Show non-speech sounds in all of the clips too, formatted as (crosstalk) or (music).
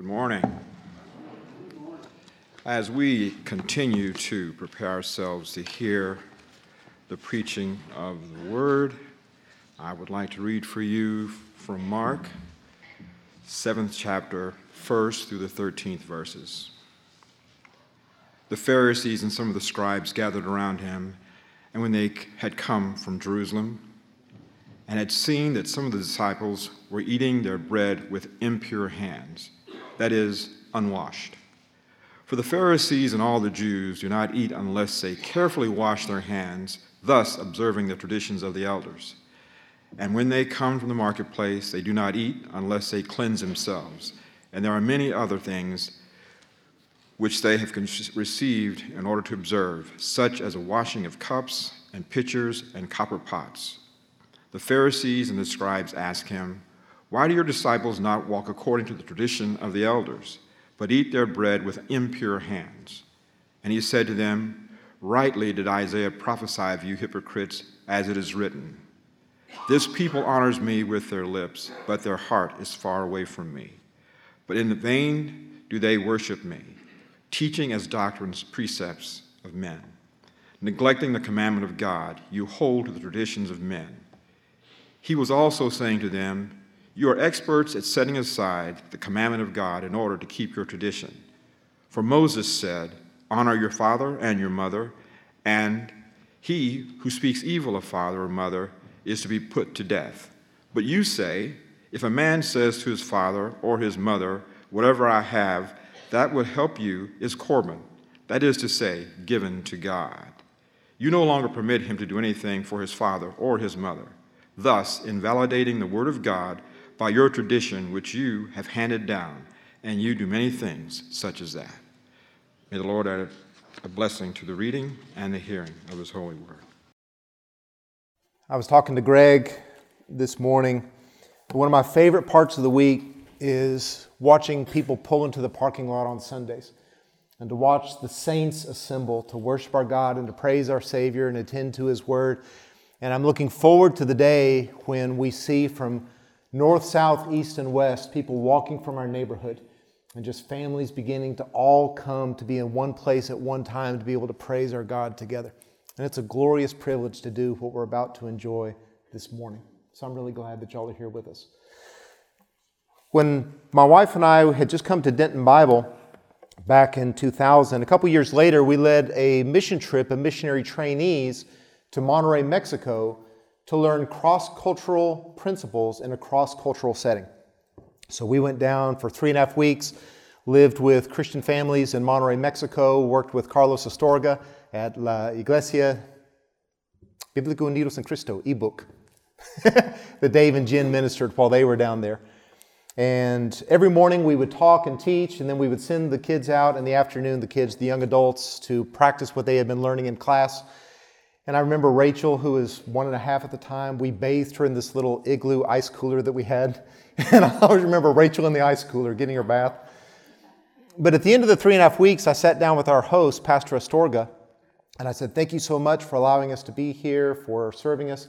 Good morning. As we continue to prepare ourselves to hear the preaching of the Word, I would like to read for you from Mark, 7th chapter, 1st through the 13th verses. The Pharisees and some of the scribes gathered around him, and when they had come from Jerusalem, and had seen that some of the disciples were eating their bread with impure hands, that is, unwashed. For the Pharisees and all the Jews do not eat unless they carefully wash their hands, thus observing the traditions of the elders. And when they come from the marketplace, they do not eat unless they cleanse themselves. And there are many other things which they have received in order to observe, such as a washing of cups and pitchers and copper pots. The Pharisees and the scribes asked him, Why do your disciples not walk according to the tradition of the elders, but eat their bread with impure hands? And he said to them, Rightly did Isaiah prophesy of you hypocrites, as it is written, This people honors me with their lips, but their heart is far away from me. But in vain do they worship me, teaching as doctrines precepts of men. Neglecting the commandment of God, you hold to the traditions of men. He was also saying to them, You are experts at setting aside the commandment of God in order to keep your tradition. For Moses said, Honor your father and your mother, and he who speaks evil of father or mother is to be put to death. But you say, If a man says to his father or his mother, Whatever I have, that would help you is Corban, that is to say, given to God. You no longer permit him to do anything for his father or his mother thus invalidating the Word of God by your tradition which you have handed down, and you do many things such as that. May the Lord add a blessing to the reading and the hearing of His holy word. I was talking to Greg this morning. One of my favorite parts of the week is watching people pull into the parking lot on Sundays and to watch the saints assemble to worship our God and to praise our Savior and attend to His word. And I'm looking forward to the day when we see from north, south, east, and west people walking from our neighborhood and just families beginning to all come to be in one place at one time to be able to praise our God together. And it's a glorious privilege to do what we're about to enjoy this morning. So I'm really glad that y'all are here with us. When my wife and I had just come to Denton Bible back in 2000, a couple years later, we led a mission trip of missionary trainees to Monterrey, Mexico to learn cross cultural principles in a cross cultural setting. So we went down for three and a half weeks, lived with Christian families in Monterrey, Mexico, worked with Carlos Astorga at La Iglesia Bíblico Unidos en Cristo ebook (laughs) that Dave and Jen ministered while they were down there. And every morning we would talk and teach, and then we would send the kids out in the afternoon, the kids, the young adults, to practice what they had been learning in class. And I remember Rachel, who was one and a half at the time, we bathed her in this little igloo ice cooler that we had. (laughs) And I always remember Rachel in the ice cooler getting her bath. But at the end of the three and a half weeks, I sat down with our host, Pastor Astorga, and I said, Thank you so much for allowing us to be here, for serving us.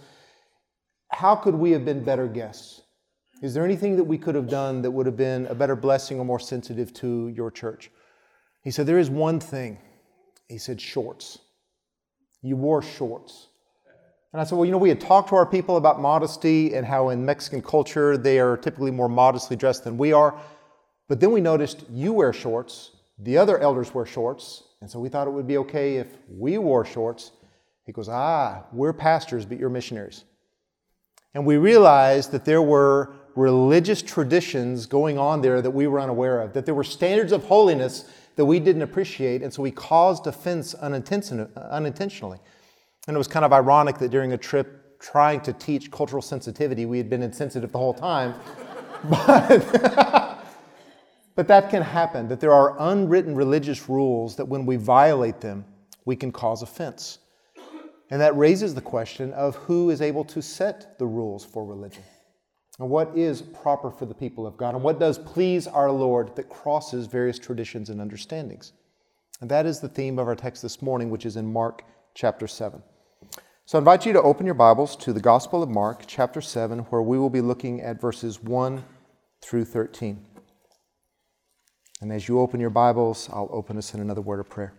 How could we have been better guests? Is there anything that we could have done that would have been a better blessing or more sensitive to your church? He said, There is one thing. He said, Shorts you wore shorts. And I said, Well, you know, we had talked to our people about modesty and how in Mexican culture they are typically more modestly dressed than we are. But then we noticed you wear shorts, the other elders wear shorts. And so we thought it would be okay if we wore shorts. He goes, Ah, we're pastors, but you're missionaries. And we realized that there were religious traditions going on there that we were unaware of, that there were standards of holiness that we didn't appreciate, and so we caused offense unintentionally. And it was kind of ironic that during a trip trying to teach cultural sensitivity, we had been insensitive the whole time. (laughs) but, (laughs) but that can happen, that there are unwritten religious rules that when we violate them, we can cause offense. And that raises the question of who is able to set the rules for religion and what is proper for the people of God, and what does please our Lord that crosses various traditions and understandings. And that is the theme of our text this morning, which is in Mark chapter 7. So I invite you to open your Bibles to the Gospel of Mark chapter 7, where we will be looking at verses 1 through 13. And as you open your Bibles, I'll open us in another word of prayer.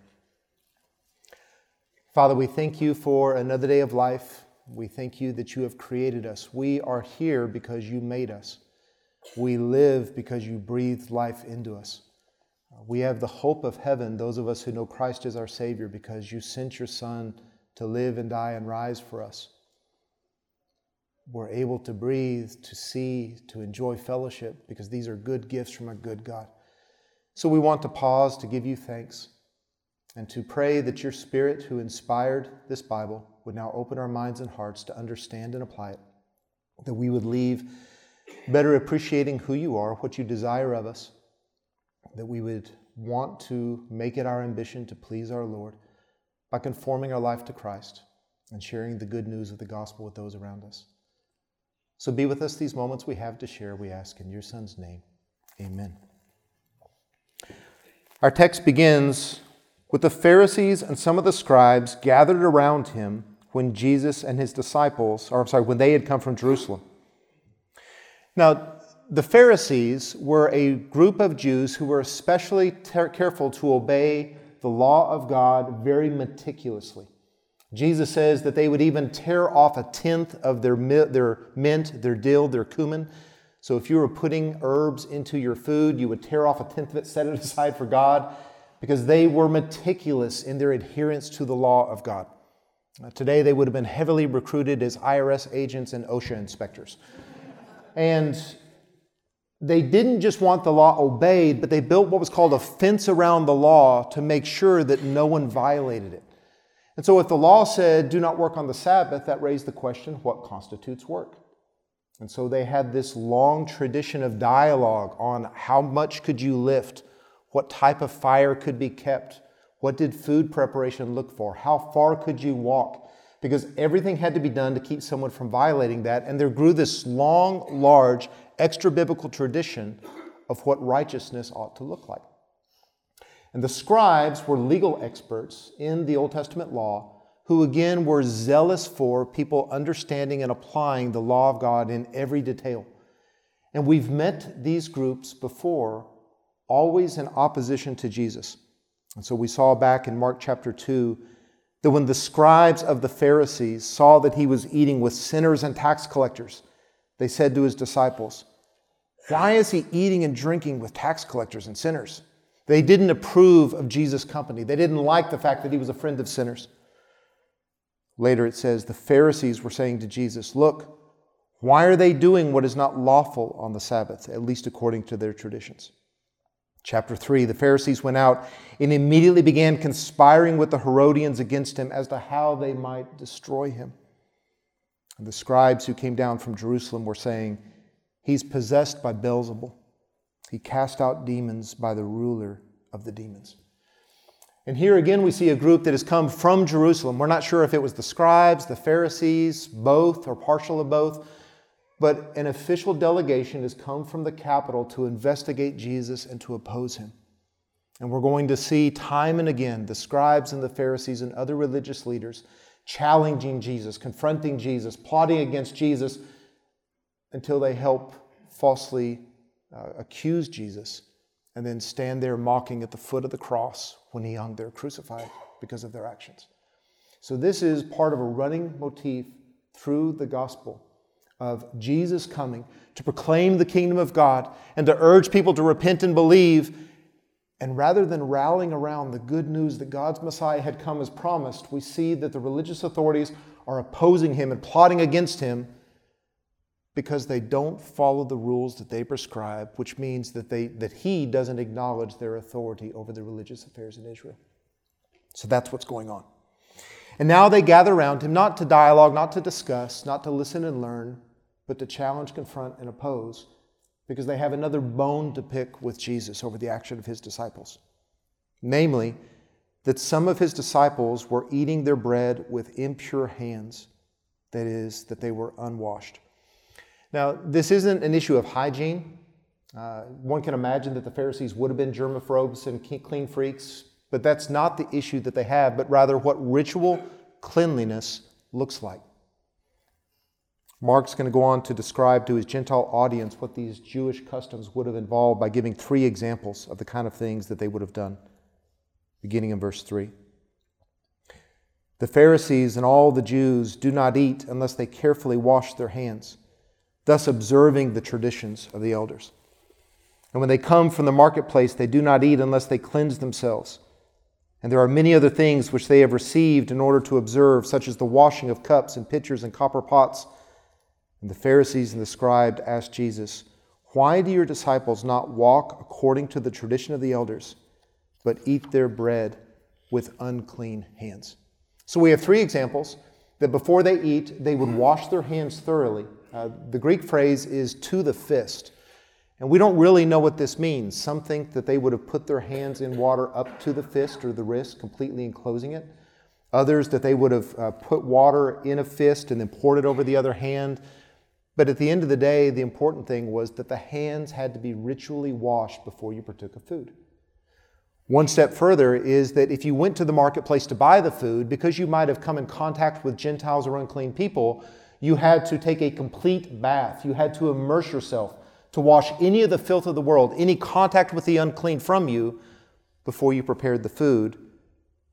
Father, we thank you for another day of life. We thank you that you have created us. We are here because you made us. We live because you breathed life into us. Uh, we have the hope of heaven, those of us who know Christ as our Savior, because you sent your Son to live and die and rise for us. We're able to breathe, to see, to enjoy fellowship, because these are good gifts from a good God. So we want to pause to give you thanks and to pray that your Spirit, who inspired this Bible, would now open our minds and hearts to understand and apply it, that we would leave better appreciating who you are, what you desire of us, that we would want to make it our ambition to please our Lord by conforming our life to Christ and sharing the good news of the gospel with those around us. So be with us these moments we have to share, we ask in your Son's name. Amen. Our text begins with the Pharisees and some of the scribes gathered around him when Jesus and his disciples, or I'm sorry, when they had come from Jerusalem. Now, the Pharisees were a group of Jews who were especially ter- careful to obey the law of God very meticulously. Jesus says that they would even tear off a tenth of their, their mint, their dill, their cumin. So if you were putting herbs into your food, you would tear off a tenth of it, set it (laughs) aside for God, because they were meticulous in their adherence to the law of God. Uh, today, they would have been heavily recruited as IRS agents and OSHA inspectors. And they didn't just want the law obeyed, but they built what was called a fence around the law to make sure that no one violated it. And so, if the law said, do not work on the Sabbath, that raised the question what constitutes work? And so, they had this long tradition of dialogue on how much could you lift, what type of fire could be kept, what did food preparation look for, how far could you walk, because everything had to be done to keep someone from violating that. And there grew this long, large, extra biblical tradition of what righteousness ought to look like. And the scribes were legal experts in the Old Testament law who, again, were zealous for people understanding and applying the law of God in every detail. And we've met these groups before, always in opposition to Jesus. And so we saw back in Mark chapter 2 that when the scribes of the Pharisees saw that he was eating with sinners and tax collectors, they said to his disciples, Why is he eating and drinking with tax collectors and sinners? They didn't approve of Jesus' company. They didn't like the fact that he was a friend of sinners. Later it says, The Pharisees were saying to Jesus, Look, why are they doing what is not lawful on the Sabbath, at least according to their traditions? Chapter 3 The Pharisees went out and immediately began conspiring with the Herodians against him as to how they might destroy him. And the scribes who came down from Jerusalem were saying, He's possessed by Beelzebul. He cast out demons by the ruler of the demons. And here again, we see a group that has come from Jerusalem. We're not sure if it was the scribes, the Pharisees, both, or partial of both but an official delegation has come from the capital to investigate Jesus and to oppose him. And we're going to see time and again the scribes and the Pharisees and other religious leaders challenging Jesus, confronting Jesus, plotting against Jesus until they help falsely uh, accuse Jesus and then stand there mocking at the foot of the cross when he hung there crucified because of their actions. So, this is part of a running motif through the gospel of Jesus coming to proclaim the kingdom of God and to urge people to repent and believe. And rather than rallying around the good news that God's Messiah had come as promised, we see that the religious authorities are opposing him and plotting against him because they don't follow the rules that they prescribe, which means that, they, that he doesn't acknowledge their authority over the religious affairs in Israel. So that's what's going on. And now they gather around him, not to dialogue, not to discuss, not to listen and learn, but to challenge, confront, and oppose because they have another bone to pick with Jesus over the action of his disciples. Namely, that some of his disciples were eating their bread with impure hands, that is, that they were unwashed. Now, this isn't an issue of hygiene. Uh, one can imagine that the Pharisees would have been germaphobes and clean freaks, but that's not the issue that they have, but rather what ritual cleanliness looks like. Mark's going to go on to describe to his Gentile audience what these Jewish customs would have involved by giving three examples of the kind of things that they would have done, beginning in verse 3. The Pharisees and all the Jews do not eat unless they carefully wash their hands, thus observing the traditions of the elders. And when they come from the marketplace, they do not eat unless they cleanse themselves. And there are many other things which they have received in order to observe, such as the washing of cups and pitchers and copper pots. And the Pharisees and the scribes asked Jesus, Why do your disciples not walk according to the tradition of the elders, but eat their bread with unclean hands? So we have three examples that before they eat, they would wash their hands thoroughly. Uh, the Greek phrase is to the fist. And we don't really know what this means. Some think that they would have put their hands in water up to the fist or the wrist, completely enclosing it. Others that they would have uh, put water in a fist and then poured it over the other hand. But at the end of the day, the important thing was that the hands had to be ritually washed before you partook of food. One step further is that if you went to the marketplace to buy the food, because you might have come in contact with Gentiles or unclean people, you had to take a complete bath. You had to immerse yourself to wash any of the filth of the world, any contact with the unclean from you before you prepared the food.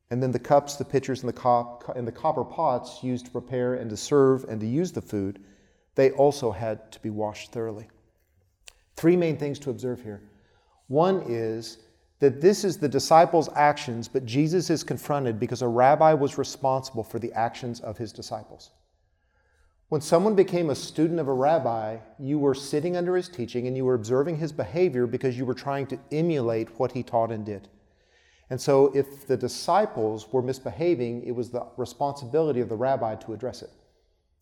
And then the cups, the pitchers, and the, and the copper pots used to prepare and to serve and to use the food, they also had to be washed thoroughly. Three main things to observe here. One is that this is the disciples' actions, but Jesus is confronted because a rabbi was responsible for the actions of his disciples. When someone became a student of a rabbi, you were sitting under his teaching and you were observing his behavior because you were trying to emulate what he taught and did. And so, if the disciples were misbehaving, it was the responsibility of the rabbi to address it.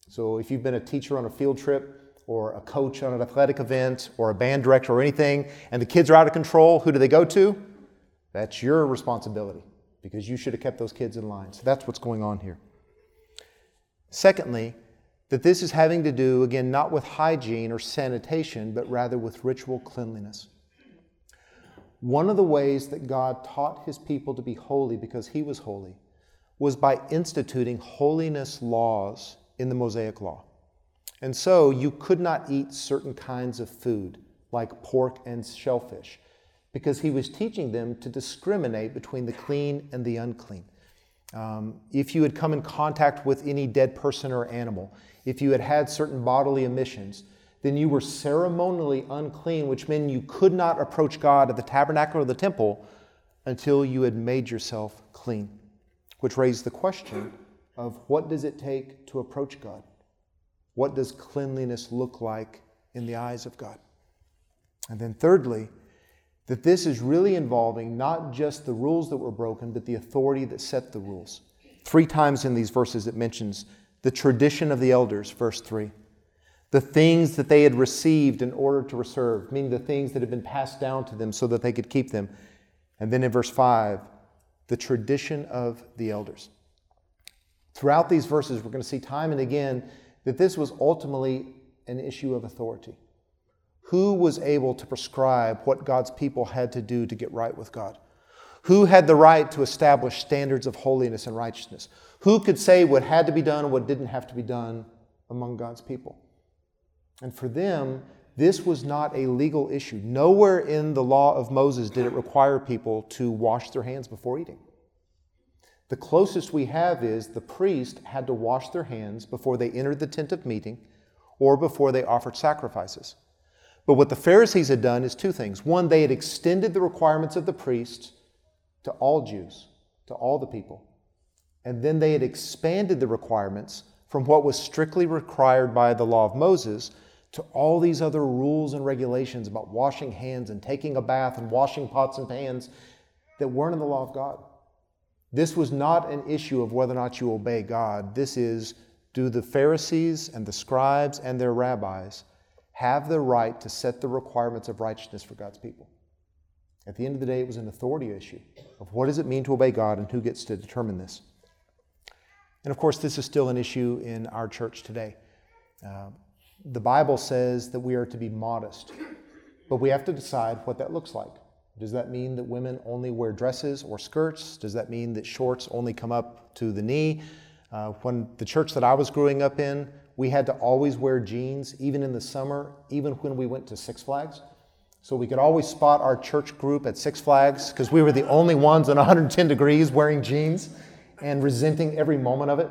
So, if you've been a teacher on a field trip, or a coach on an athletic event, or a band director, or anything, and the kids are out of control, who do they go to? That's your responsibility because you should have kept those kids in line. So that's what's going on here. Secondly, that this is having to do, again, not with hygiene or sanitation, but rather with ritual cleanliness. One of the ways that God taught his people to be holy because he was holy was by instituting holiness laws in the Mosaic Law. And so you could not eat certain kinds of food, like pork and shellfish because he was teaching them to discriminate between the clean and the unclean. Um, if you had come in contact with any dead person or animal, if you had had certain bodily emissions, then you were ceremonially unclean, which meant you could not approach God at the tabernacle or the temple until you had made yourself clean. Which raised the question of what does it take to approach God? What does cleanliness look like in the eyes of God? And then, thirdly, that this is really involving not just the rules that were broken, but the authority that set the rules. Three times in these verses it mentions the tradition of the elders, verse 3. The things that they had received in order to reserve, meaning the things that had been passed down to them so that they could keep them. And then in verse 5, the tradition of the elders. Throughout these verses, we're going to see time and again that this was ultimately an issue of authority. Who was able to prescribe what God's people had to do to get right with God? Who had the right to establish standards of holiness and righteousness? Who could say what had to be done and what didn't have to be done among God's people? And for them, this was not a legal issue. Nowhere in the law of Moses did it require people to wash their hands before eating. The closest we have is the priest had to wash their hands before they entered the tent of meeting or before they offered sacrifices. But what the Pharisees had done is two things. One, they had extended the requirements of the priests to all Jews, to all the people. And then they had expanded the requirements from what was strictly required by the law of Moses to all these other rules and regulations about washing hands and taking a bath and washing pots and pans that weren't in the law of God. This was not an issue of whether or not you obey God. This is do the Pharisees and the scribes and their rabbis have the right to set the requirements of righteousness for God's people. At the end of the day, it was an authority issue of what does it mean to obey God and who gets to determine this. And of course, this is still an issue in our church today. Uh, the Bible says that we are to be modest, but we have to decide what that looks like. Does that mean that women only wear dresses or skirts? Does that mean that shorts only come up to the knee? Uh, when the church that I was growing up in, we had to always wear jeans, even in the summer, even when we went to Six Flags. So we could always spot our church group at Six Flags because we were the only ones in (laughs) 110 degrees wearing jeans and resenting every moment of it.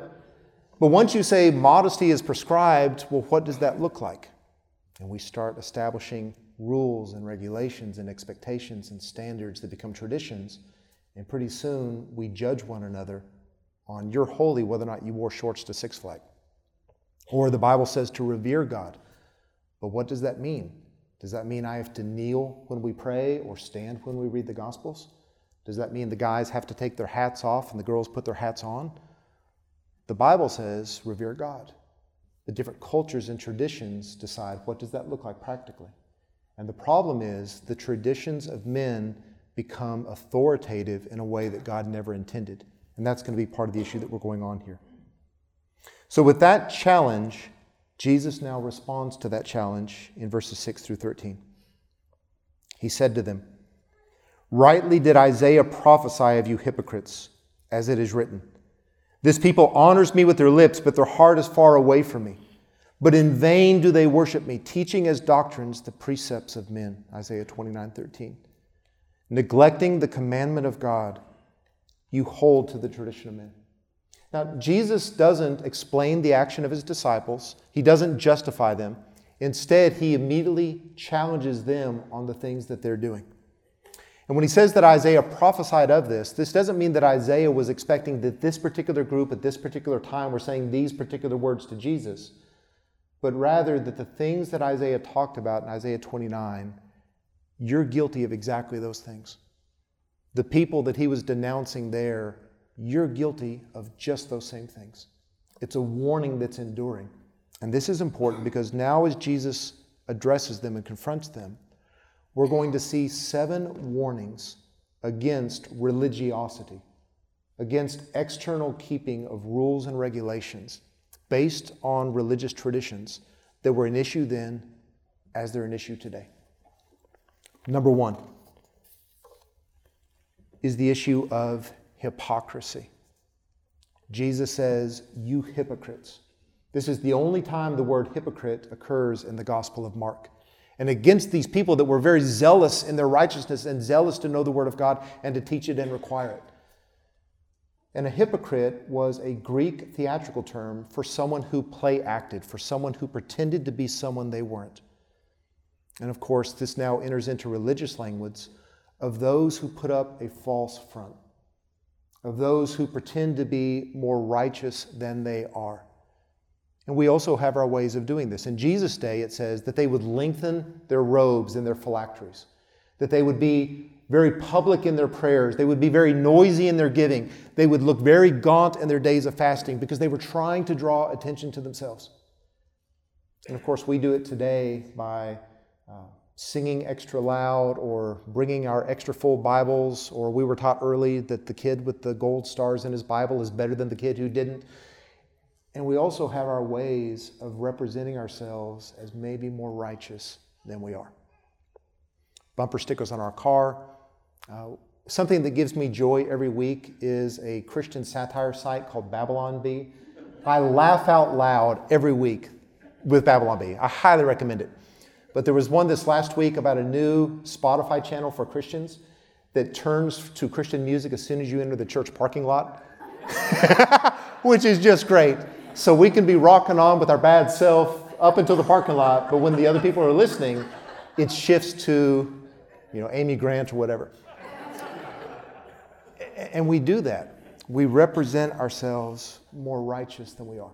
But once you say modesty is prescribed, well, what does that look like? And we start establishing rules and regulations and expectations and standards that become traditions. And pretty soon we judge one another on you're holy whether or not you wore shorts to Six Flags. Or the Bible says to revere God. But what does that mean? Does that mean I have to kneel when we pray or stand when we read the Gospels? Does that mean the guys have to take their hats off and the girls put their hats on? The Bible says revere God. The different cultures and traditions decide what does that look like practically. And the problem is the traditions of men become authoritative in a way that God never intended. And that's going to be part of the issue that we're going on here. So, with that challenge, Jesus now responds to that challenge in verses 6 through 13. He said to them, Rightly did Isaiah prophesy of you hypocrites, as it is written. This people honors me with their lips, but their heart is far away from me. But in vain do they worship me, teaching as doctrines the precepts of men. Isaiah 29 13. Neglecting the commandment of God, you hold to the tradition of men. Now, Jesus doesn't explain the action of his disciples, he doesn't justify them. Instead, he immediately challenges them on the things that they're doing. And when he says that Isaiah prophesied of this, this doesn't mean that Isaiah was expecting that this particular group at this particular time were saying these particular words to Jesus, but rather that the things that Isaiah talked about in Isaiah 29, you're guilty of exactly those things. The people that he was denouncing there you're guilty of just those same things. It's a warning that's enduring. And this is important because now, as Jesus addresses them and confronts them, we're going to see seven warnings against religiosity, against external keeping of rules and regulations based on religious traditions that were an issue then as they're an issue today. Number one is the issue of hypocrisy. Jesus says, You hypocrites. This is the only time the word hypocrite occurs in the Gospel of Mark. And against these people that were very zealous in their righteousness and zealous to know the Word of God and to teach it and require it. And a hypocrite was a Greek theatrical term for someone who play acted, for someone who pretended to be someone they weren't. And of course, this now enters into religious language of those who put up a false front of those who pretend to be more righteous than they are. And we also have our ways of doing this. In Jesus' day, it says that they would lengthen their robes and their phylacteries, that they would be very public in their prayers, they would be very noisy in their giving, they would look very gaunt in their days of fasting because they were trying to draw attention to themselves. And of course, we do it today by uh, singing extra loud or bringing our extra full Bibles, or we were taught early that the kid with the gold stars in his Bible is better than the kid who didn't. And we also have our ways of representing ourselves as maybe more righteous than we are. Bumper stickers on our car. Uh, something that gives me joy every week is a Christian satire site called Babylon Bee. I laugh out loud every week with Babylon Bee. I highly recommend it. But there was one this last week about a new Spotify channel for Christians that turns to Christian music as soon as you enter the church parking lot, (laughs) which is just great. So we can be rocking on with our bad self up until the parking lot, but when the other people are listening, it shifts to, you know, Amy Grant or whatever. And we do that. We represent ourselves more righteous than we are.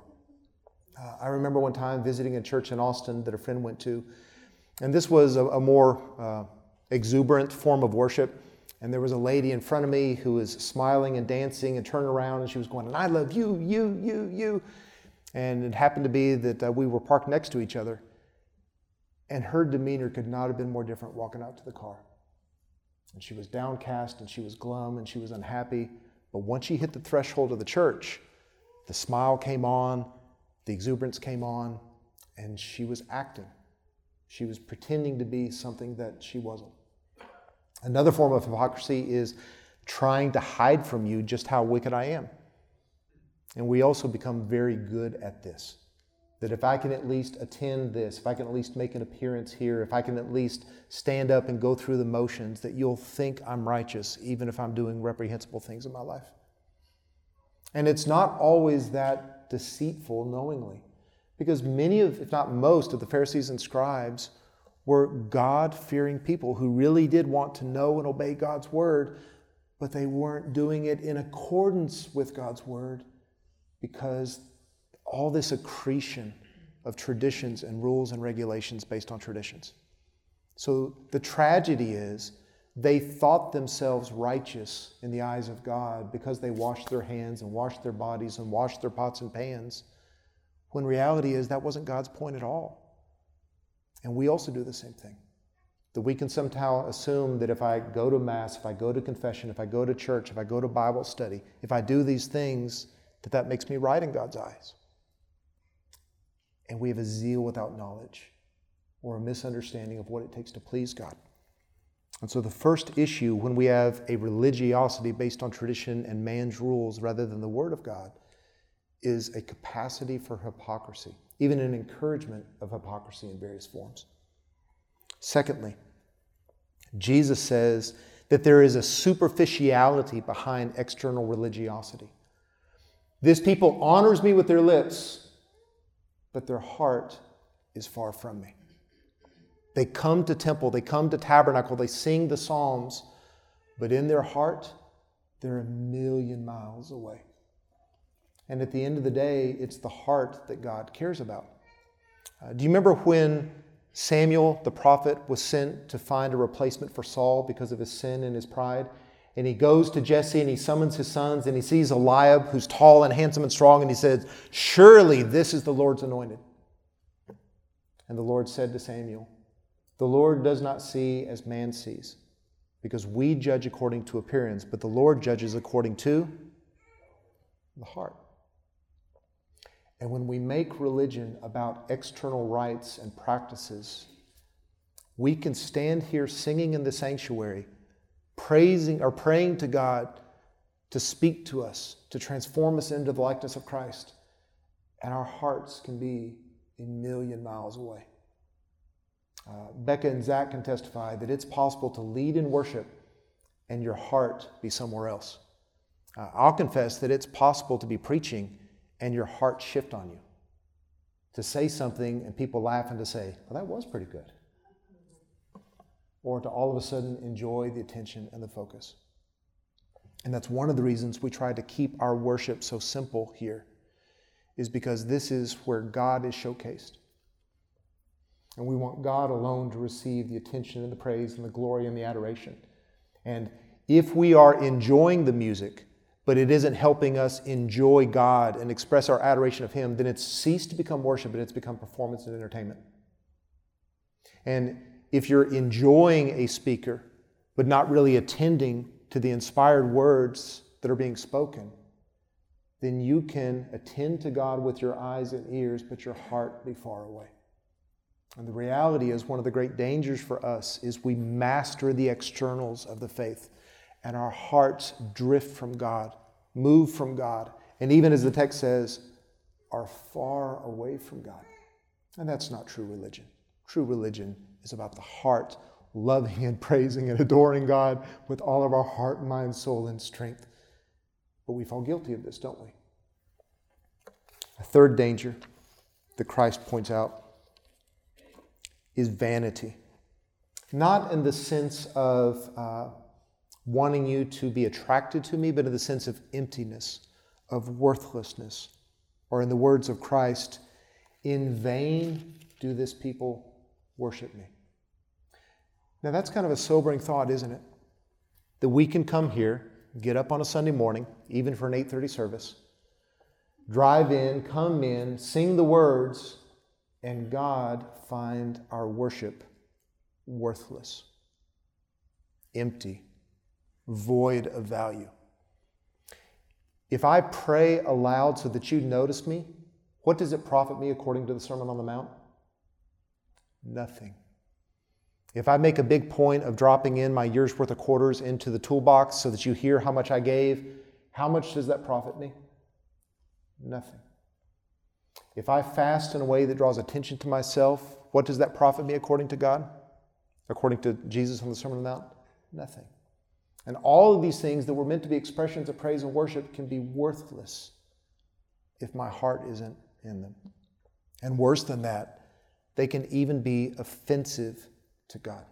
Uh, I remember one time visiting a church in Austin that a friend went to, and this was a, a more uh, exuberant form of worship. And there was a lady in front of me who was smiling and dancing and turned around and she was going, and I love you, you, you, you. And it happened to be that uh, we were parked next to each other. And her demeanor could not have been more different walking out to the car. And she was downcast and she was glum and she was unhappy. But once she hit the threshold of the church, the smile came on, the exuberance came on, and she was acting. She was pretending to be something that she wasn't. Another form of hypocrisy is trying to hide from you just how wicked I am. And we also become very good at this. That if I can at least attend this, if I can at least make an appearance here, if I can at least stand up and go through the motions, that you'll think I'm righteous, even if I'm doing reprehensible things in my life. And it's not always that deceitful knowingly, because many of, if not most, of the Pharisees and scribes were God fearing people who really did want to know and obey God's word, but they weren't doing it in accordance with God's word because all this accretion of traditions and rules and regulations based on traditions. So the tragedy is they thought themselves righteous in the eyes of God because they washed their hands and washed their bodies and washed their pots and pans, when reality is that wasn't God's point at all. And we also do the same thing. That we can somehow assume that if I go to Mass, if I go to confession, if I go to church, if I go to Bible study, if I do these things, that that makes me right in God's eyes and we have a zeal without knowledge or a misunderstanding of what it takes to please God. And so, the first issue when we have a religiosity based on tradition and man's rules rather than the Word of God is a capacity for hypocrisy, even an encouragement of hypocrisy in various forms. Secondly, Jesus says that there is a superficiality behind external religiosity. This people honors me with their lips, but their heart is far from me. They come to temple, they come to tabernacle, they sing the psalms, but in their heart, they're a million miles away. And at the end of the day, it's the heart that God cares about. Uh, do you remember when Samuel, the prophet, was sent to find a replacement for Saul because of his sin and his pride? And he goes to Jesse and he summons his sons and he sees Eliab, who's tall and handsome and strong, and he says, Surely this is the Lord's anointed. And the Lord said to Samuel, The Lord does not see as man sees, because we judge according to appearance, but the Lord judges according to the heart. And when we make religion about external rites and practices, we can stand here singing in the sanctuary praising or praying to God to speak to us, to transform us into the likeness of Christ. And our hearts can be a million miles away. Uh, Becca and Zach can testify that it's possible to lead in worship and your heart be somewhere else. Uh, I'll confess that it's possible to be preaching and your heart shift on you. To say something and people laugh and to say, well, that was pretty good or to all of a sudden enjoy the attention and the focus. And that's one of the reasons we try to keep our worship so simple here, is because this is where God is showcased. And we want God alone to receive the attention and the praise and the glory and the adoration. And if we are enjoying the music, but it isn't helping us enjoy God and express our adoration of Him, then it's ceased to become worship and it's become performance and entertainment. And if you're enjoying a speaker, but not really attending to the inspired words that are being spoken, then you can attend to God with your eyes and ears, but your heart be far away. And the reality is, one of the great dangers for us is we master the externals of the faith, and our hearts drift from God, move from God, and even as the text says, are far away from God. And that's not true religion. True religion is about the heart loving and (laughs) praising and adoring God with all of our heart, mind, soul, and strength. But we fall guilty of this, don't we? A third danger that Christ points out is vanity. Not in the sense of uh, wanting you to be attracted to me, but in the sense of emptiness, of worthlessness. Or in the words of Christ, in vain do this people worship me. Now, that's kind of a sobering thought, isn't it? That we can come here, get up on a Sunday morning, even for an 8:30 service, drive in, come in, sing the words, and God find our worship worthless, empty, void of value. If I pray aloud so that you notice me, what does it profit me according to the Sermon on the Mount? Nothing. If I make a big point of dropping in my year's worth of quarters into the toolbox so that you hear how much I gave, how much does that profit me? Nothing. If I fast in a way that draws attention to myself, what does that profit me according to God? According to Jesus on the Sermon on the Mount? Nothing. And all of these things that were meant to be expressions of praise and worship can be worthless if my heart isn't in them. And worse than that, they can even be offensive to God.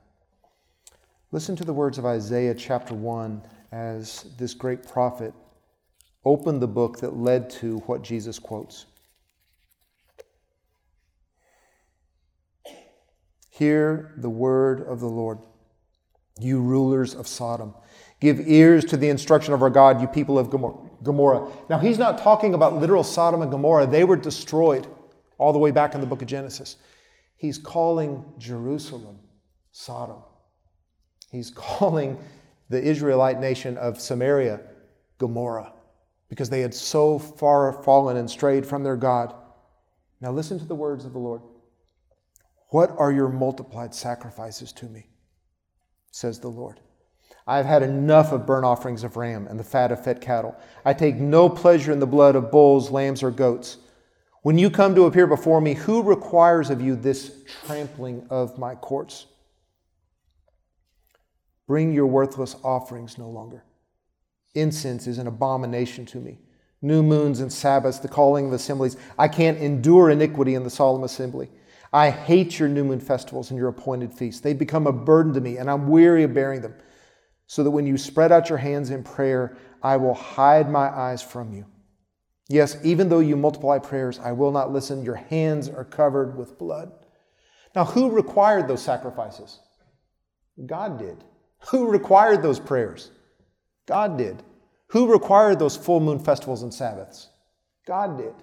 Listen to the words of Isaiah chapter 1 as this great prophet opened the book that led to what Jesus quotes. Hear the word of the Lord, you rulers of Sodom. Give ears to the instruction of our God, you people of Gomorrah. Now, he's not talking about literal Sodom and Gomorrah. They were destroyed all the way back in the book of Genesis. He's calling Jerusalem Sodom. He's (laughs) calling the Israelite nation of Samaria Gomorrah because they had so far fallen and strayed from their God. Now, listen to the words of the Lord. What are your multiplied sacrifices to me? says the Lord. I have had enough of burnt offerings of ram and the fat of fat cattle. I take no pleasure in the blood of bulls, lambs, or goats. When you come to appear before me, who requires of you this trampling of my courts? Bring your worthless offerings no longer. Incense is an abomination to me. New moons and Sabbaths, the calling of assemblies. I can't endure iniquity in the solemn assembly. I hate your new moon festivals and your appointed feasts. They become a burden to me, and I'm weary of bearing them. So that when you spread out your hands in prayer, I will hide my eyes from you. Yes, even though you multiply prayers, I will not listen. Your hands are covered with blood. Now, who required those sacrifices? God did. Who required those prayers? God did. Who required those full moon festivals and Sabbaths? God did.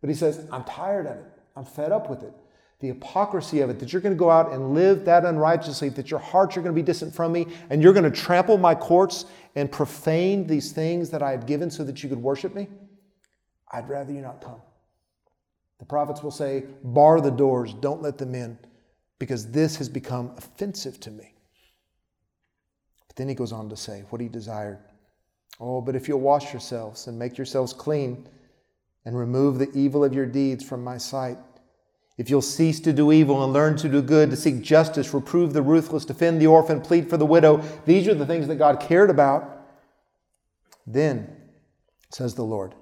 But he says, I'm tired of it. I'm fed up with it. The hypocrisy of it, that you're going to go out and live that unrighteously, that your hearts are going to be distant from me, and you're going to trample my courts and profane these things that I had given so that you could worship me. I'd rather you not come. The prophets will say, Bar the doors, don't let them in, because this has become offensive to me. But then he goes on to say what he desired. Oh, but if you'll wash yourselves and make yourselves clean and remove the evil of your deeds from my sight, if you'll cease to do evil and learn to do good, to seek justice, reprove the ruthless, defend the orphan, plead for the widow, these are the things that God cared about. Then, says the Lord,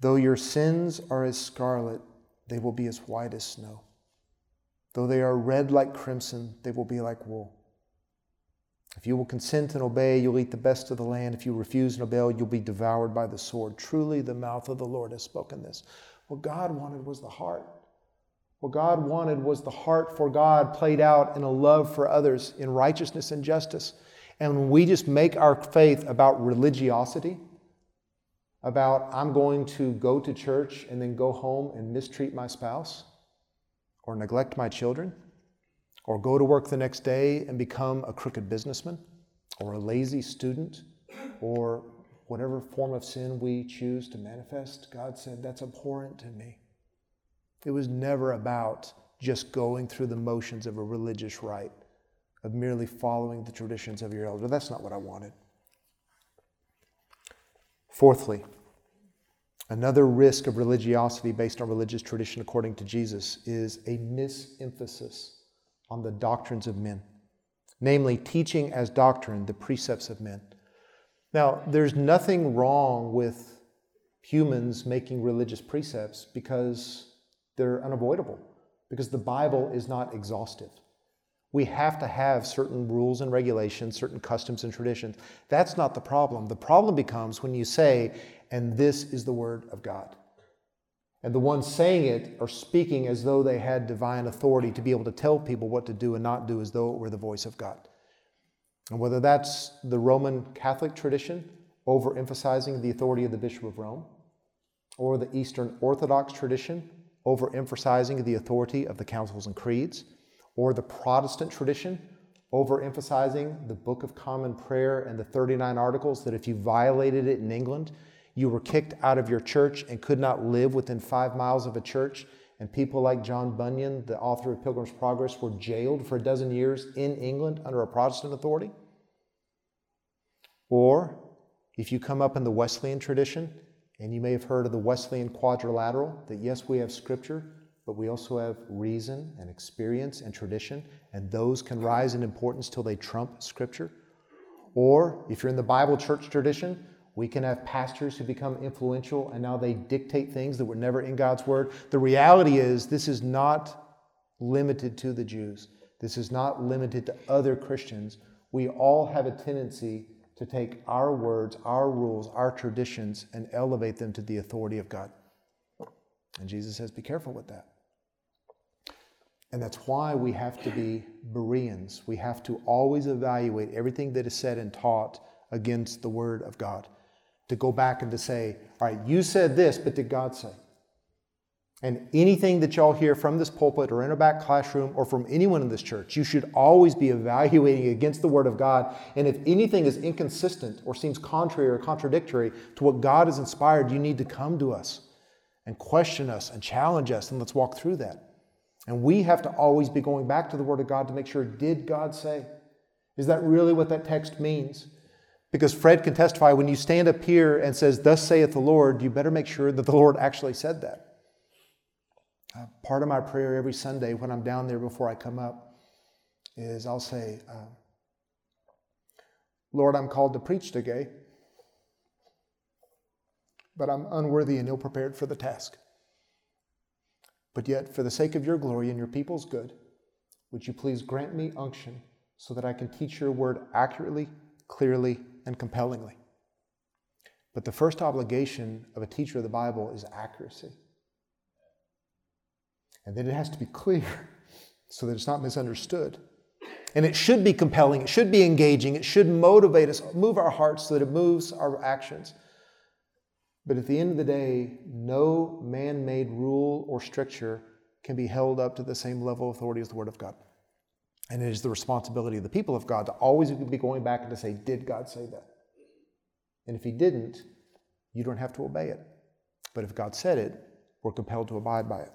though your sins are as scarlet, they will be as white as snow. Though they are red like crimson, they will be like wool. If you will consent and obey, you'll eat the best of the land. If you refuse and obey, you'll be devoured by the sword. Truly, the mouth of the Lord has spoken this. What God wanted was the heart. What God wanted was the heart for God played out in a love for others, in righteousness and justice. And when we just make our faith about religiosity, about I'm going to go to church and then go home and mistreat my spouse, or neglect my children, or go to work the next day and become a crooked businessman, or a lazy student, or whatever form of sin we choose to manifest, God said, that's abhorrent to me. It was never about just going through the motions of a religious rite, of merely following the traditions of your elder. That's not what I wanted. Fourthly, another risk of religiosity based on religious tradition, according to Jesus, is a misemphasis on the doctrines of men, namely, teaching as doctrine the precepts of men. Now, there's nothing wrong with humans making religious precepts because they're unavoidable because the Bible is not exhaustive. We have to have certain rules and regulations, certain customs and traditions. That's not the problem. The problem becomes when you say, and this is the Word of God. And the ones saying it are speaking as though they had divine authority to be able to tell people what to do and not do as though it were the voice of God. And whether that's the Roman Catholic tradition, overemphasizing the authority of the Bishop of Rome, or the Eastern Orthodox tradition, overemphasizing the authority of the councils and creeds, or the Protestant tradition, overemphasizing the Book of Common Prayer and the 39 articles that if you violated it in England, you were kicked out of your church and could not live within five miles of a church. And people like John Bunyan, the author of Pilgrim's Progress, were jailed for a dozen years in England under a Protestant authority. Or if you come up in the Wesleyan tradition And you may have heard of the Wesleyan quadrilateral that yes, we have scripture, but we also have reason and experience and tradition, and those can rise in importance till they trump scripture. Or if you're in the Bible church tradition, we can have pastors who become influential and now they dictate things that were never in God's word. The reality is, this is not limited to the Jews. This is not limited to other Christians. We all have a tendency to take our words, our rules, our traditions, and elevate them to the authority of God. And Jesus says, be careful with that. And that's why we have to be Bereans. We have to always evaluate everything that is said and taught against the Word of God. To go back and to say, all right, you said this, but did God say? And anything that y'all hear from this pulpit or in a back classroom or from anyone in this church, you should always be evaluating against the Word of God. And if anything is inconsistent or seems contrary or contradictory to what God has inspired, you need to come to us and question us and challenge us, and let's walk through that. And we have to always be going back to the Word of God to make sure did God say? Is that really what that text means? Because Fred can testify when you stand up here and says, Thus saith the Lord, you better make sure that the Lord actually said that. Uh, part of my prayer every Sunday when I'm down there before I come up is I'll say, uh, Lord, I'm called to preach today, but I'm unworthy and ill prepared for the task. But yet, for the sake of your glory and your people's good, would you please grant me unction so that I can teach your word accurately, clearly, and compellingly? But the first obligation of a teacher of the Bible is accuracy. And then it has to be clear (laughs) so that it's not misunderstood. And it should be compelling, it should be engaging, it should motivate us, move our hearts so that it moves our actions. But at the end of the day, no man made rule or stricture can be held up to the same level of authority as the Word of God. And it is the responsibility of the people of God to always be going back and to say, Did God say that? And if He didn't, you don't have to obey it. But if God said it, we're compelled to abide by it.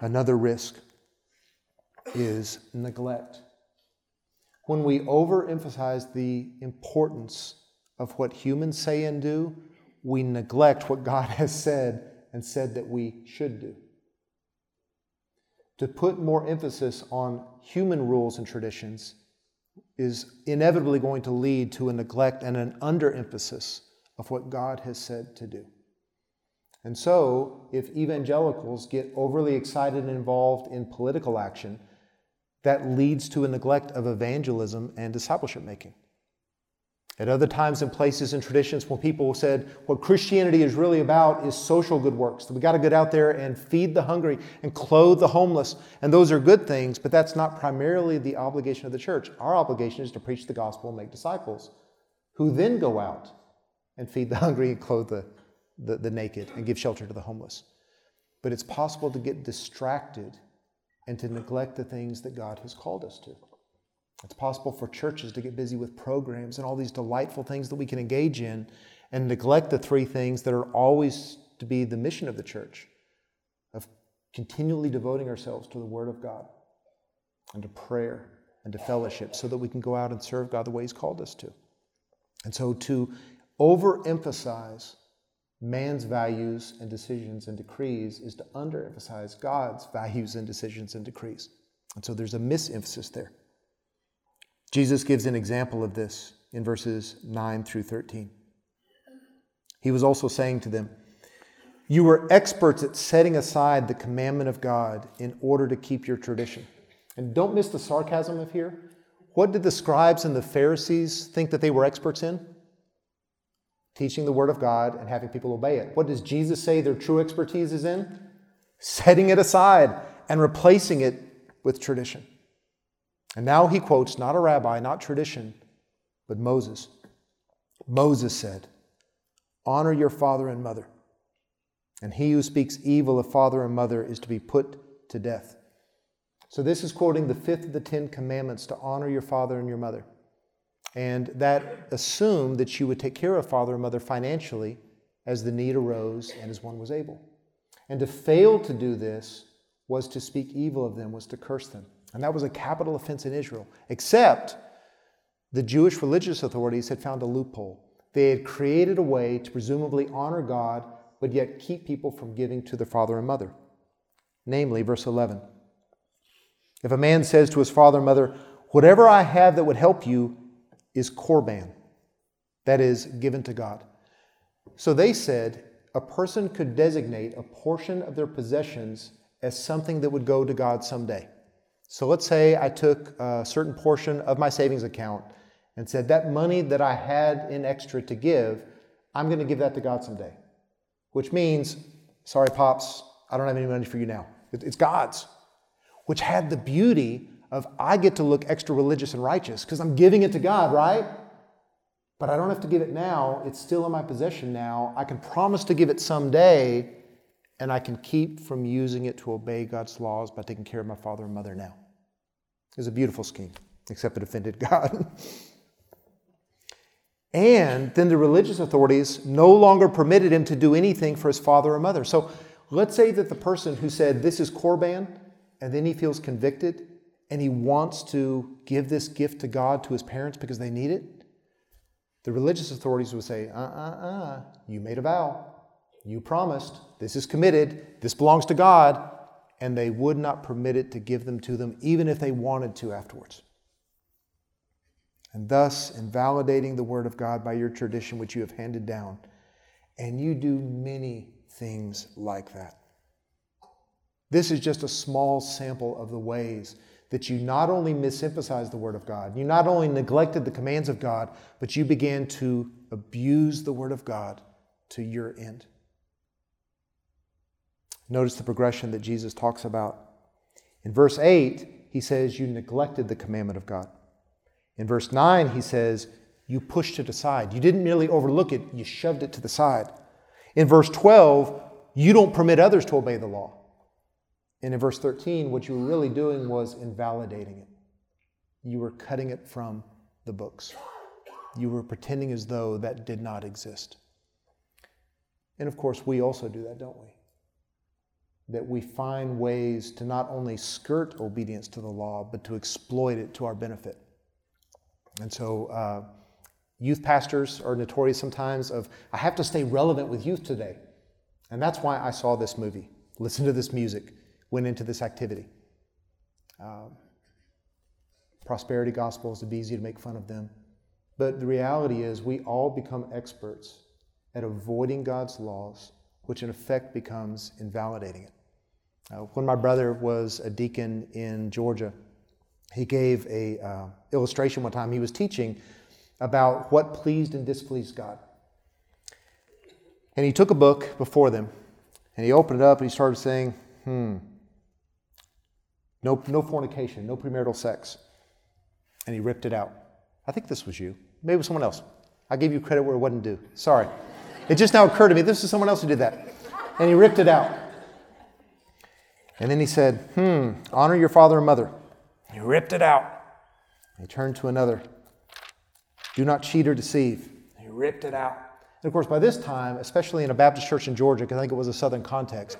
Another risk is neglect. When we overemphasize the importance of what humans say and do, we neglect what God (laughs) has said and said that we should do. To put more emphasis on human rules and traditions is inevitably going to lead to a neglect and an underemphasis of what God has said to do. And so, if evangelicals get overly excited and involved in political action, that leads to a neglect of evangelism and discipleship making. At other times and places and traditions, when people said what Christianity is really about is social good works, we got to get out there and feed the hungry and clothe the homeless, and those are good things, but that's not primarily the obligation of the church. Our obligation is to preach the gospel and make disciples, who then go out and feed the (laughs) hungry and clothe the, the, the naked and give shelter to the homeless. But it's possible to get distracted and to neglect the things that God has called us to. It's possible for churches to get busy with programs and all these delightful things that we can engage in and neglect the three things that are always to be the mission of the church of continually devoting ourselves to the Word of God and to prayer and to fellowship so that we can go out and serve God the way He's called us to. And so to overemphasize man's values and decisions and decrees is to underemphasize God's values and decisions and decrees. And so there's a misemphasis there. Jesus gives an example of this in verses 9 through 13. He was also saying to them, You were experts at setting aside the commandment of God in order to keep your tradition. And don't miss the sarcasm of here. What did the scribes and the Pharisees think that they were experts in? Teaching the Word of God and having people obey it. What does Jesus say their true expertise is in? Setting it aside and replacing it with tradition. And now he quotes not a rabbi, not tradition, but Moses. Moses said, Honor your father and mother, and he who speaks evil of father and mother is to be put to death. So, this is quoting the fifth of the Ten Commandments to honor your father and your mother. And that assumed that you would take care of father and mother financially as the need arose and as one was able. And to fail to do this was to speak evil of them, was to curse them. And that was a capital offense in Israel, except the Jewish religious authorities had found a loophole. They had created a way to presumably honor God, but yet keep people from giving to their father and mother. Namely, verse 11 If a man says to his father and mother, Whatever I have that would help you is korban, that is, given to God. So they said a person could designate a portion of their possessions as something that would go to God someday. So let's say I took a certain portion of my savings account and said, That money that I had in extra to give, I'm going to give that to God someday. Which means, sorry, Pops, I don't have any money for you now. It's God's. Which had the beauty of I get to look extra religious and righteous because I'm giving it to God, right? But I don't have to give it now. It's still in my possession now. I can promise to give it someday, and I can keep from using it to obey God's laws by taking care of my father and mother now. It's a beautiful scheme, except it offended (laughs) God. and then the religious authorities no longer permitted him to do anything for his father or mother. So let's say that the person who said, This is Korban, and then he feels convicted and he wants to give this gift to God to his parents because they need it. The religious authorities would say, Uh uh uh, you made a vow. You promised. This is committed. This belongs to God. And they would not permit it to give them to them, even if they wanted to afterwards. And thus, invalidating the word of God by your tradition, which you have handed down. And you do many things like that. This is just a small sample of the ways that you not only misemphasized the Word of God, you not only neglected the commands of God, but you began to abuse the Word of God to your end. Notice the progression that Jesus talks about. In verse 8, he says, You neglected the commandment of God. In verse 9, he says, You pushed it aside. You didn't merely overlook it, you shoved it to the side. In verse 12, you don't permit others to obey the law. And in verse 13, what you were really doing was invalidating it. You were cutting it from the books. You were pretending as though that did not exist. And of course, we also do that, don't we? That we find ways to not only skirt obedience to the law, but to exploit it to our benefit. And so, uh, youth pastors are notorious sometimes of, I have to stay relevant with youth today. And that's why I saw this movie, listened to this music went into this activity. Um, prosperity gospels, it'd be easy to make fun of them. But the reality is, we all become experts at avoiding God's laws, which in effect becomes invalidating it. Uh, when my brother was a deacon in Georgia, he gave a uh, illustration one time. He was teaching about what pleased and displeased God. And he took a book before them, and he opened it up and he started saying, "Hmm, no, no fornication, no premarital sex. And he ripped it out. I think this was you. Maybe it was someone else. I gave you credit where it wasn't due. Sorry. It just now occurred to me this is someone else who did that. And he ripped it out. And then he said, Hmm, honor your father and mother. He ripped it out. He turned to another. Do not cheat or deceive. He ripped it out. And of course, by this time, especially in a Baptist church in Georgia, because I think it was a southern context,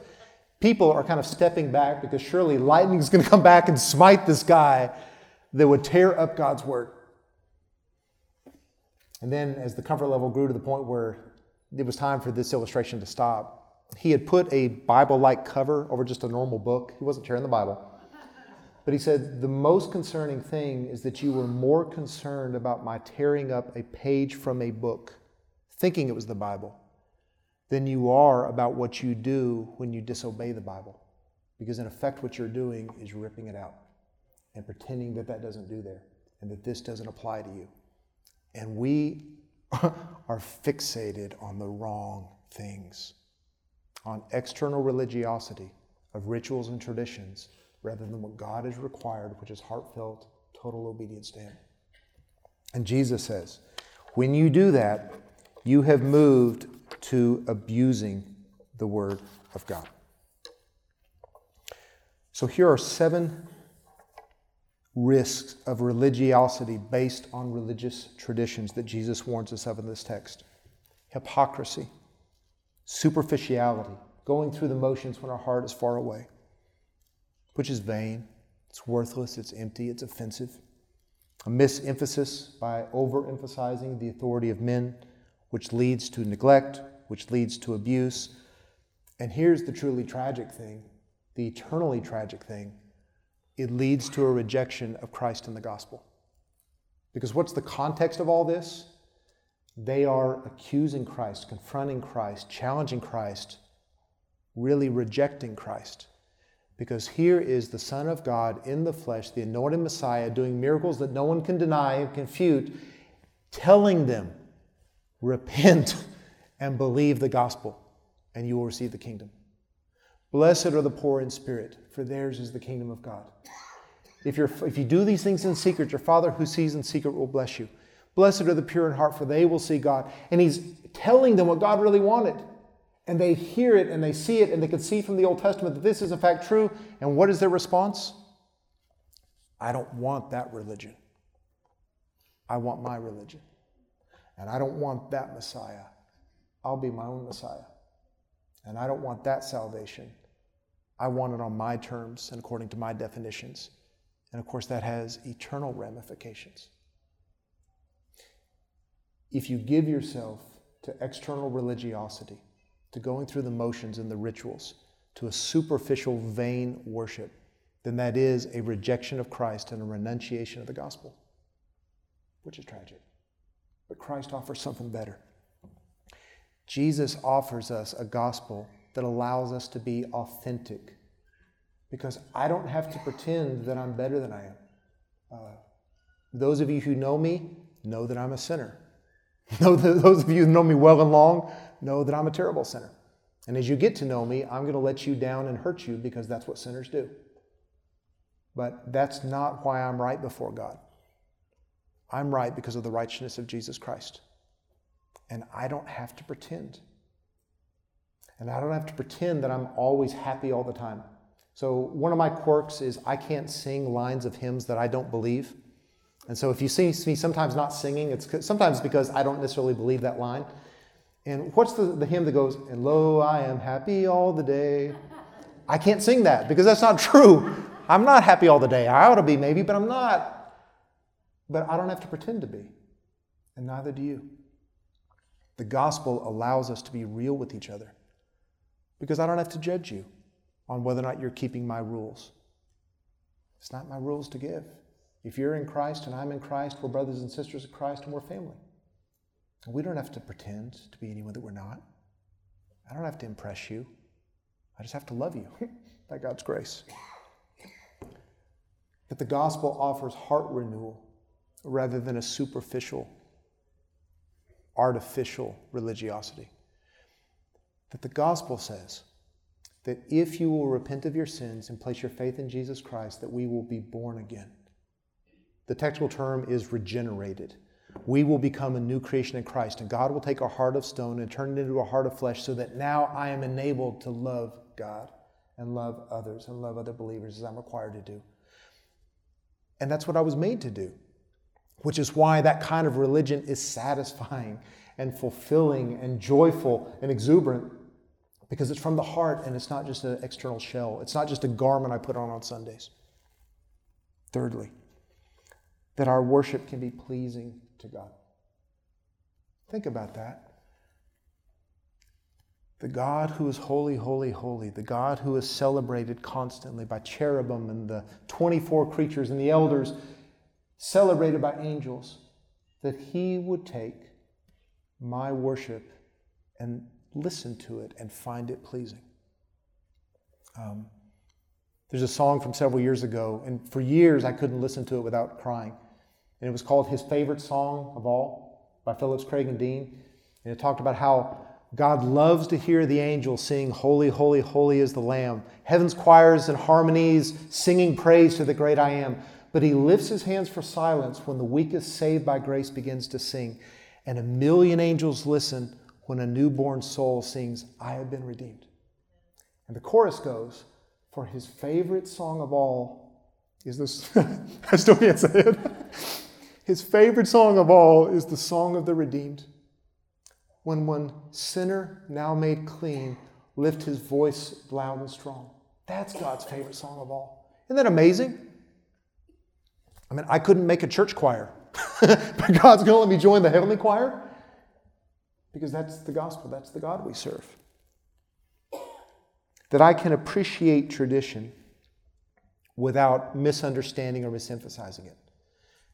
people are kind of stepping back because surely lightning is going to come back and smite this guy that would tear up God's word. And then, as the comfort level grew to the point where it was time for this illustration to stop, he had put a Bible like cover over just a normal book. He wasn't tearing the Bible. But he said, The most concerning thing is that you were more concerned about my tearing up a page from a book, thinking it was the Bible, than you are about what you do when you disobey the Bible. Because in effect, what you're doing is ripping it out and pretending that that doesn't do there and that this doesn't apply to you. And we (laughs) are fixated on the wrong things, on external religiosity of rituals and traditions rather than what God has required, which is heartfelt, total obedience to Him. And Jesus says, when you do that, you have moved to abusing the Word of God. So here are seven risks of religiosity based on religious traditions that Jesus warns us of in this text hypocrisy, superficiality, going through the motions when our heart is far away, which is vain, it's worthless, it's empty, it's offensive. A misemphasis by overemphasizing the authority of men which leads to neglect, which leads to abuse. And here's the truly tragic thing the eternally tragic thing it leads to a rejection of Christ and the gospel. Because what's the context of all this? They are accusing Christ, confronting Christ, challenging Christ, really rejecting Christ. Because here is the Son of God in the flesh, the anointed Messiah, doing miracles that no one can deny and confute, telling them, Repent and believe the gospel, and you will receive the kingdom. Blessed are the poor in spirit, for theirs is the kingdom of God. If, you're, if you do these things in secret, your Father who sees in secret will bless you. Blessed are the pure in heart, for they will see God. And he's telling them what God really wanted. And they hear it and they see it and they can see from the Old Testament that this is in fact true. And what is their response? I don't want that religion. I want my religion. And I don't want that Messiah. I'll be my own Messiah. And I don't want that salvation. I want it on my terms and according to my definitions. And of course, that has eternal ramifications. If you give yourself to external religiosity, to going through the motions and the rituals, to a superficial, vain worship, then that is a rejection of Christ and a renunciation of the gospel, which is tragic. But Christ offers something better. Jesus offers us a gospel that allows us to be authentic because I don't have to pretend that I'm better than I am. Uh, those of you who know me know that I'm a sinner. (laughs) those of you who know me well and long know that I'm a terrible sinner. And as you get to know me, I'm going to let you down and hurt you because that's what sinners do. But that's not why I'm right before God. I'm right because of the righteousness of Jesus Christ. And I don't have to pretend. And I don't have to pretend that I'm always happy all the time. So, one of my quirks is I can't sing lines of hymns that I don't believe. And so, if you see me sometimes not singing, it's sometimes because I don't necessarily believe that line. And what's the, the hymn that goes, And lo, I am happy all the day? I can't sing that because that's not (laughs) true. I'm not happy all the day. I ought to be, maybe, but I'm not. But I don't have to pretend to be. And neither do you. The gospel allows us to be real with each other because I don't have to judge you on whether or not you're keeping my rules. It's not my rules to give. If you're in Christ and I'm in Christ, we're brothers and sisters of Christ and we're family. we don't have to pretend to be anyone that we're not. I don't have to impress you. I just have to love you (laughs) by God's grace. But the gospel offers heart renewal rather than a superficial, artificial religiosity. That the gospel says, that if you will repent of your sins and place your faith in Jesus Christ, that we will be born again. The technical term is regenerated. We will become a new creation in Christ, and God will take our heart of stone and turn it into a heart of flesh so that now I am enabled to love God and love others and love other believers as I'm required to do. And that's what I was made to do, which is why that kind of religion is satisfying and fulfilling and joyful and exuberant because it's from the heart and it's not just an external shell. It's not just a garment I put on on Sundays. Thirdly, that our worship can be pleasing to God. Think about that. The God who is holy, holy, holy, the God who is celebrated constantly by cherubim and the 24 creatures and the elders, celebrated by angels, that he would take my worship and listen to it and find it pleasing. Um, there's a song from several years ago, and for years I couldn't listen to it without crying. And it was called His Favorite Song of All by Phillips Craig and Dean. And it talked about how God loves to hear the angels sing, Holy, holy, holy is the Lamb. Heaven's choirs and harmonies singing praise to the great I am. But he lifts his hands for silence when the weakest saved by grace begins to sing. And a million angels listen when a newborn soul sings, I have been redeemed. And the chorus goes, For his favorite song of all is this. I still can't say it. His favorite song of all is the song of the redeemed. When one sinner, now made clean, lift his voice loud and strong. That's God's favorite song of all. Isn't that amazing? I mean, I couldn't make a church choir, (laughs) but God's going to let me join the heavenly choir because that's the gospel, that's the God we serve. That I can appreciate tradition without misunderstanding or misemphasizing it.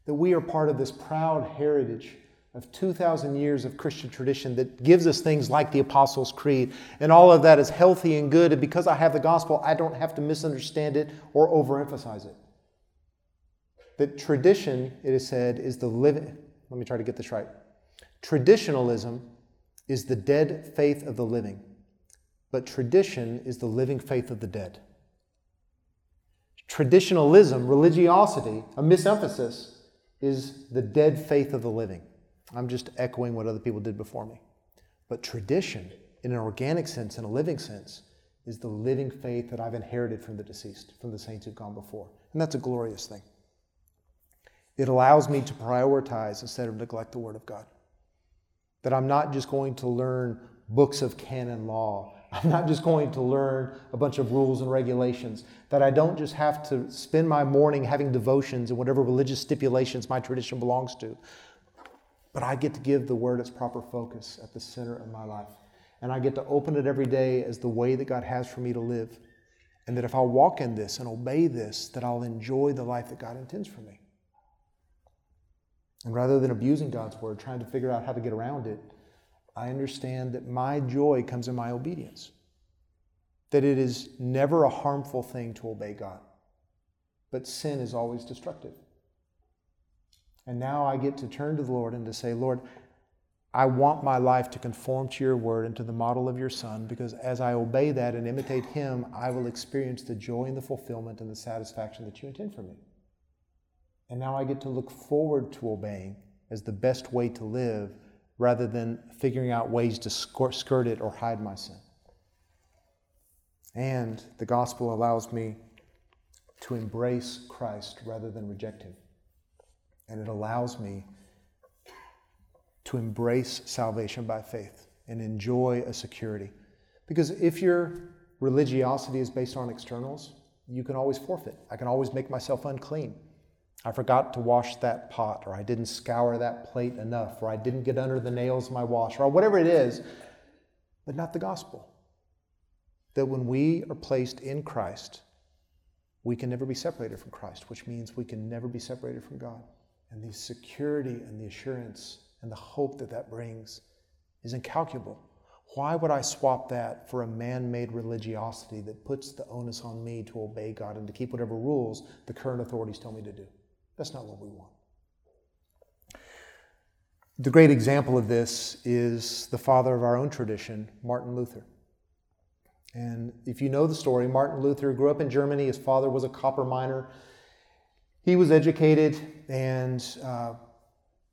That we are part of this proud heritage of 2,000 years of Christian tradition that gives us things like the Apostles' Creed. And all of that is healthy and good. And because I have the gospel, I don't have to misunderstand it or overemphasize it. That tradition, it is said, is the living, let me try to get this right. Traditionalism is the dead faith of the living, but tradition is the living faith of the dead. Traditionalism, religiosity, a misemphasis, is the dead faith of the living. I'm just echoing what other people did before me. But tradition, in an organic sense, in a living sense, is the living faith that I've inherited from the deceased, from the saints who've gone before. And that's a glorious thing. It allows me to prioritize instead of neglect the Word of God. That I'm not just going to learn books of canon law. I'm not just going to learn a bunch of rules and regulations. That I don't just have to spend my morning having devotions and whatever religious stipulations my tradition belongs to, but I get to give the word its proper focus at the center of my life. And I get to open it every day as the way that God has for me to live. And that if I'll walk in this and obey this, that I'll enjoy the life that God intends for me. And rather than abusing God's word, trying to figure out how to get around it, I understand that my joy comes in my obedience. That it is never a harmful thing to obey God, but sin is always destructive. And now I get to turn to the Lord and to say, Lord, I want my life to conform to your word and to the model of your Son, because as I obey that and imitate him, I will experience the joy and the fulfillment and the satisfaction that you intend for me. And now I get to look forward to obeying as the best way to live rather than figuring out ways to skirt it or hide my sin. And the gospel allows me to embrace Christ rather than reject him and it allows me to embrace salvation by faith and enjoy a security. Because if your religiosity is based on externals, you can always forfeit. I can always make myself unclean. I forgot to wash that pot, or I didn't scour that plate enough, or I didn't get under the nails of my washer, or whatever it is, but not the gospel. That when we are placed in Christ, we can never be separated from Christ, which means we can never be separated from God. And the security and the assurance and the hope that that brings is incalculable. Why would I swap that for a man made religiosity that puts the onus on me to obey God and to keep whatever rules the current authorities tell me to do? That's not what we want. The great example of this is the father of our own tradition, Martin Luther. And if you know the story, Martin Luther grew up in Germany. His father was a copper miner he was educated and uh,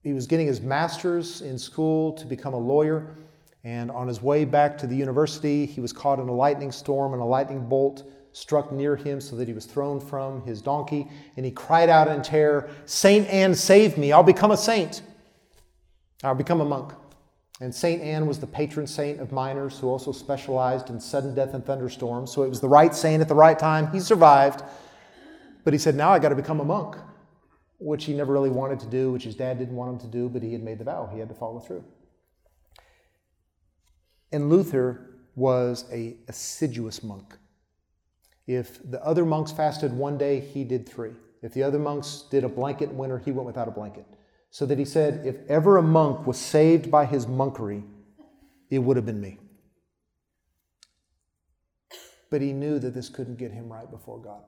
he was getting his master's in school to become a lawyer. And on his way back to the university, he was caught in a lightning storm, and a lightning bolt struck near him so that he was thrown from his donkey. And he cried out in terror, Saint Anne, save me! I'll become a saint. I'll become a monk. And Saint Anne was the patron saint of miners who also specialized in sudden death and thunderstorms. So it was the right saint at the right time. He survived. But he said, now I got to become a monk, which he never really wanted to do, which his dad didn't want him to do, but he had made the vow. He had to follow through. And Luther was a assiduous monk. If the other monks fasted one day, he did three. If the other monks did a blanket in winter, he went without a blanket. So that he said, if ever a monk was saved by his monkery, it would have been me. But he knew that this couldn't get him right before God.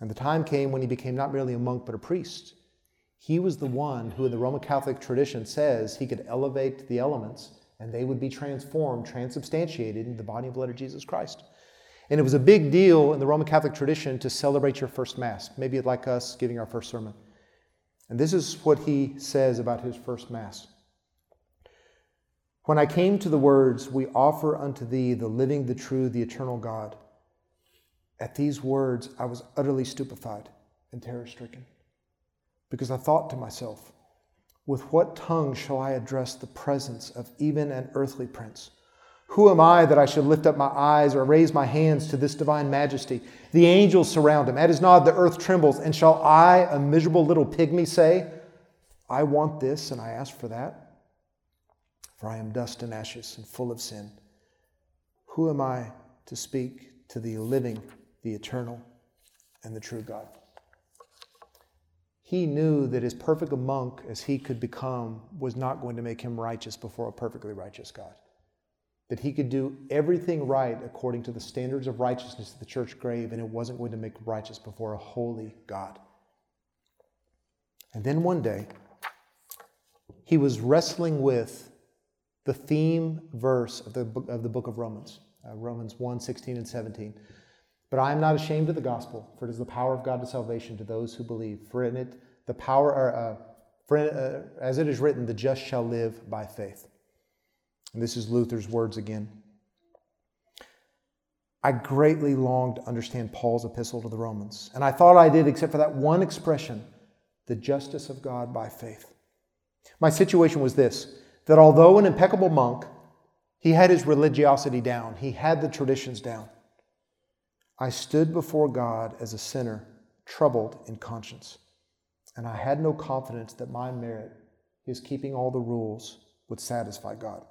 And the time came when he became not merely a monk, but a priest. He was the one who, in the Roman Catholic tradition, says he could elevate the elements and they would be transformed, transubstantiated into the body and blood of Jesus Christ. And it was a big deal in the Roman Catholic tradition to celebrate your first Mass, maybe like us giving our first sermon. And this is what he says about his first Mass. When I came to the words, We offer unto thee the living, the true, the eternal God at these words, I was utterly stupefied and terror stricken because I thought to myself, with what tongue shall I address the presence of even an earthly prince? Who am I that I should lift up my eyes or raise my hands to this divine majesty? The angels surround him. At his nod, the earth trembles. And shall I, a miserable little pygmy, say, I want this and I ask for that? for I am dust and ashes and full of sin. Who am I to speak to the living, the eternal, and the true God? He knew that as perfect a monk as he could become was not going to make him righteous before a perfectly righteous God. That he could do everything right according to the standards of righteousness that the church gave, and it wasn't going to make righteous before a holy God. And then one day, he was wrestling with the theme verse of the, of the book of Romans, uh, Romans 1 16 and 17. But I am not ashamed of the gospel, for it is the power of God to salvation to those who believe. For in it, the power, uh, for uh, as it is written, the just shall live by faith. And this is Luther's words again. I greatly longed to understand Paul's epistle to the Romans, and I thought I did, except for that one expression the justice of God by faith. My situation was this that although an impeccable monk, he had his religiosity down, he had the traditions down. I stood before God as a sinner, troubled in conscience, and I had no confidence that my merit, his keeping all the rules, would satisfy God.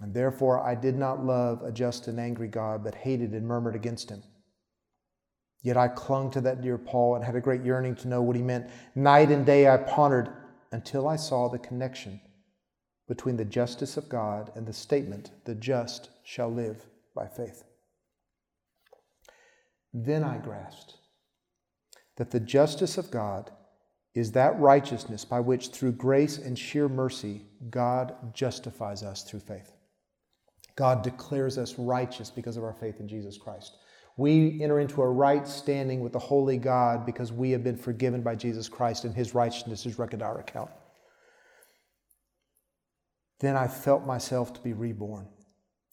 And therefore I did not love a just and angry God, but hated and murmured against him. Yet I clung to that dear Paul and had a great yearning to know what he meant. Night and day I pondered until I saw the connection between the justice of God and the statement, the just shall live by faith. Then I grasped that the justice of God is that righteousness by which, through grace and sheer mercy, God justifies us through faith. God declares us righteous because of our faith in Jesus Christ. We enter into a right standing with the holy God because we have been forgiven by Jesus Christ and his righteousness is reckoned our account. Then I felt myself to be reborn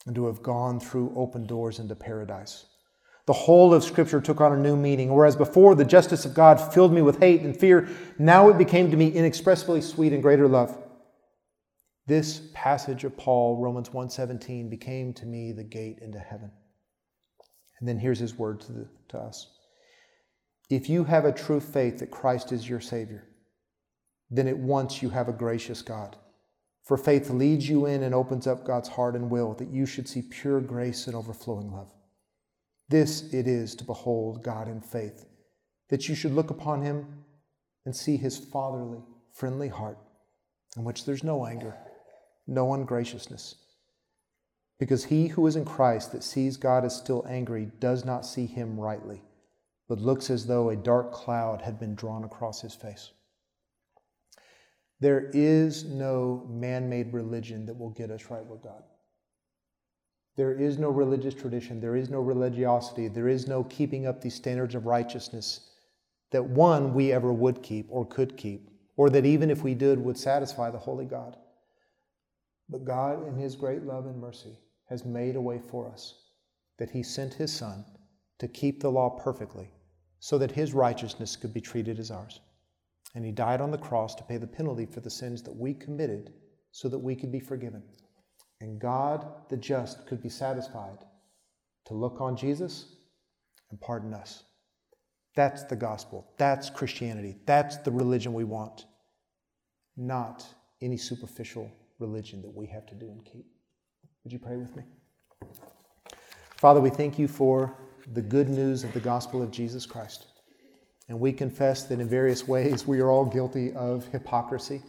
and to have gone through open doors into paradise. The whole of Scripture took on a new meaning. Whereas before the justice of God filled me with hate and fear, now it became to me inexpressibly sweet and greater love. This passage of Paul, Romans 1:17, became to me the gate into heaven. And then here's his word to, the, to us. If you have a true faith that Christ is your Savior, then at once you have a gracious God. For faith leads you in and opens up God's heart and will that you should see pure grace and overflowing love. This it is to behold God in faith, that you should look upon him and see his fatherly, friendly heart, in which there's no anger, no ungraciousness. Because he who is in Christ that sees God as still angry does not see him rightly, but looks as though a dark cloud had been drawn across his face. There is no man made religion that will get us right with God. There is no religious tradition. There is no religiosity. There is no keeping up these standards of righteousness that one we ever would keep or could keep, or that even if we did would satisfy the holy God. But God, in His great love and mercy, has made a way for us that He sent His Son to keep the law perfectly so that His righteousness could be treated as ours. And he died on the cross to pay the penalty for the sins that we committed so that we could be forgiven. And God, the just, could be satisfied to look on Jesus and pardon us. That's the gospel. That's Christianity. That's the religion we want, not any superficial religion that we have to do and keep. Would you pray with me? Father, we thank you for the good news of the gospel of Jesus Christ. And we confess that in various ways we are all guilty of hypocrisy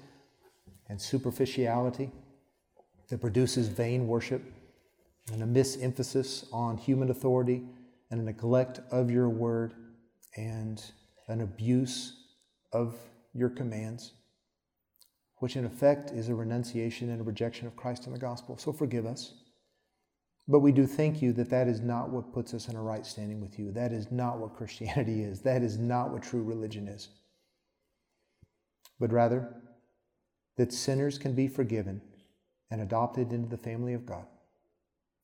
and superficiality that produces vain worship and a misemphasis on human authority and a neglect of your word and an abuse of your commands, which in effect is a renunciation and a rejection of Christ and the gospel. So forgive us. But we do thank you that that is not what puts us in a right standing with you. That is not what Christianity is. That is not what true religion is. But rather, that sinners can be forgiven and adopted into the family of God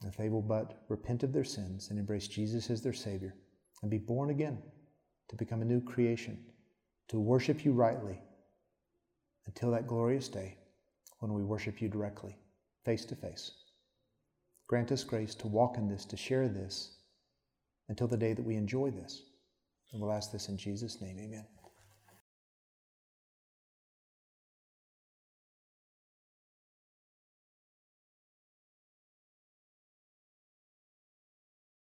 if they will but repent of their sins and embrace Jesus as their Savior and be born again to become a new creation, to worship you rightly until that glorious day when we worship you directly, face to face. Grant us grace to walk in this, to share this, until the day that we enjoy this. And we'll ask this in Jesus' name. Amen.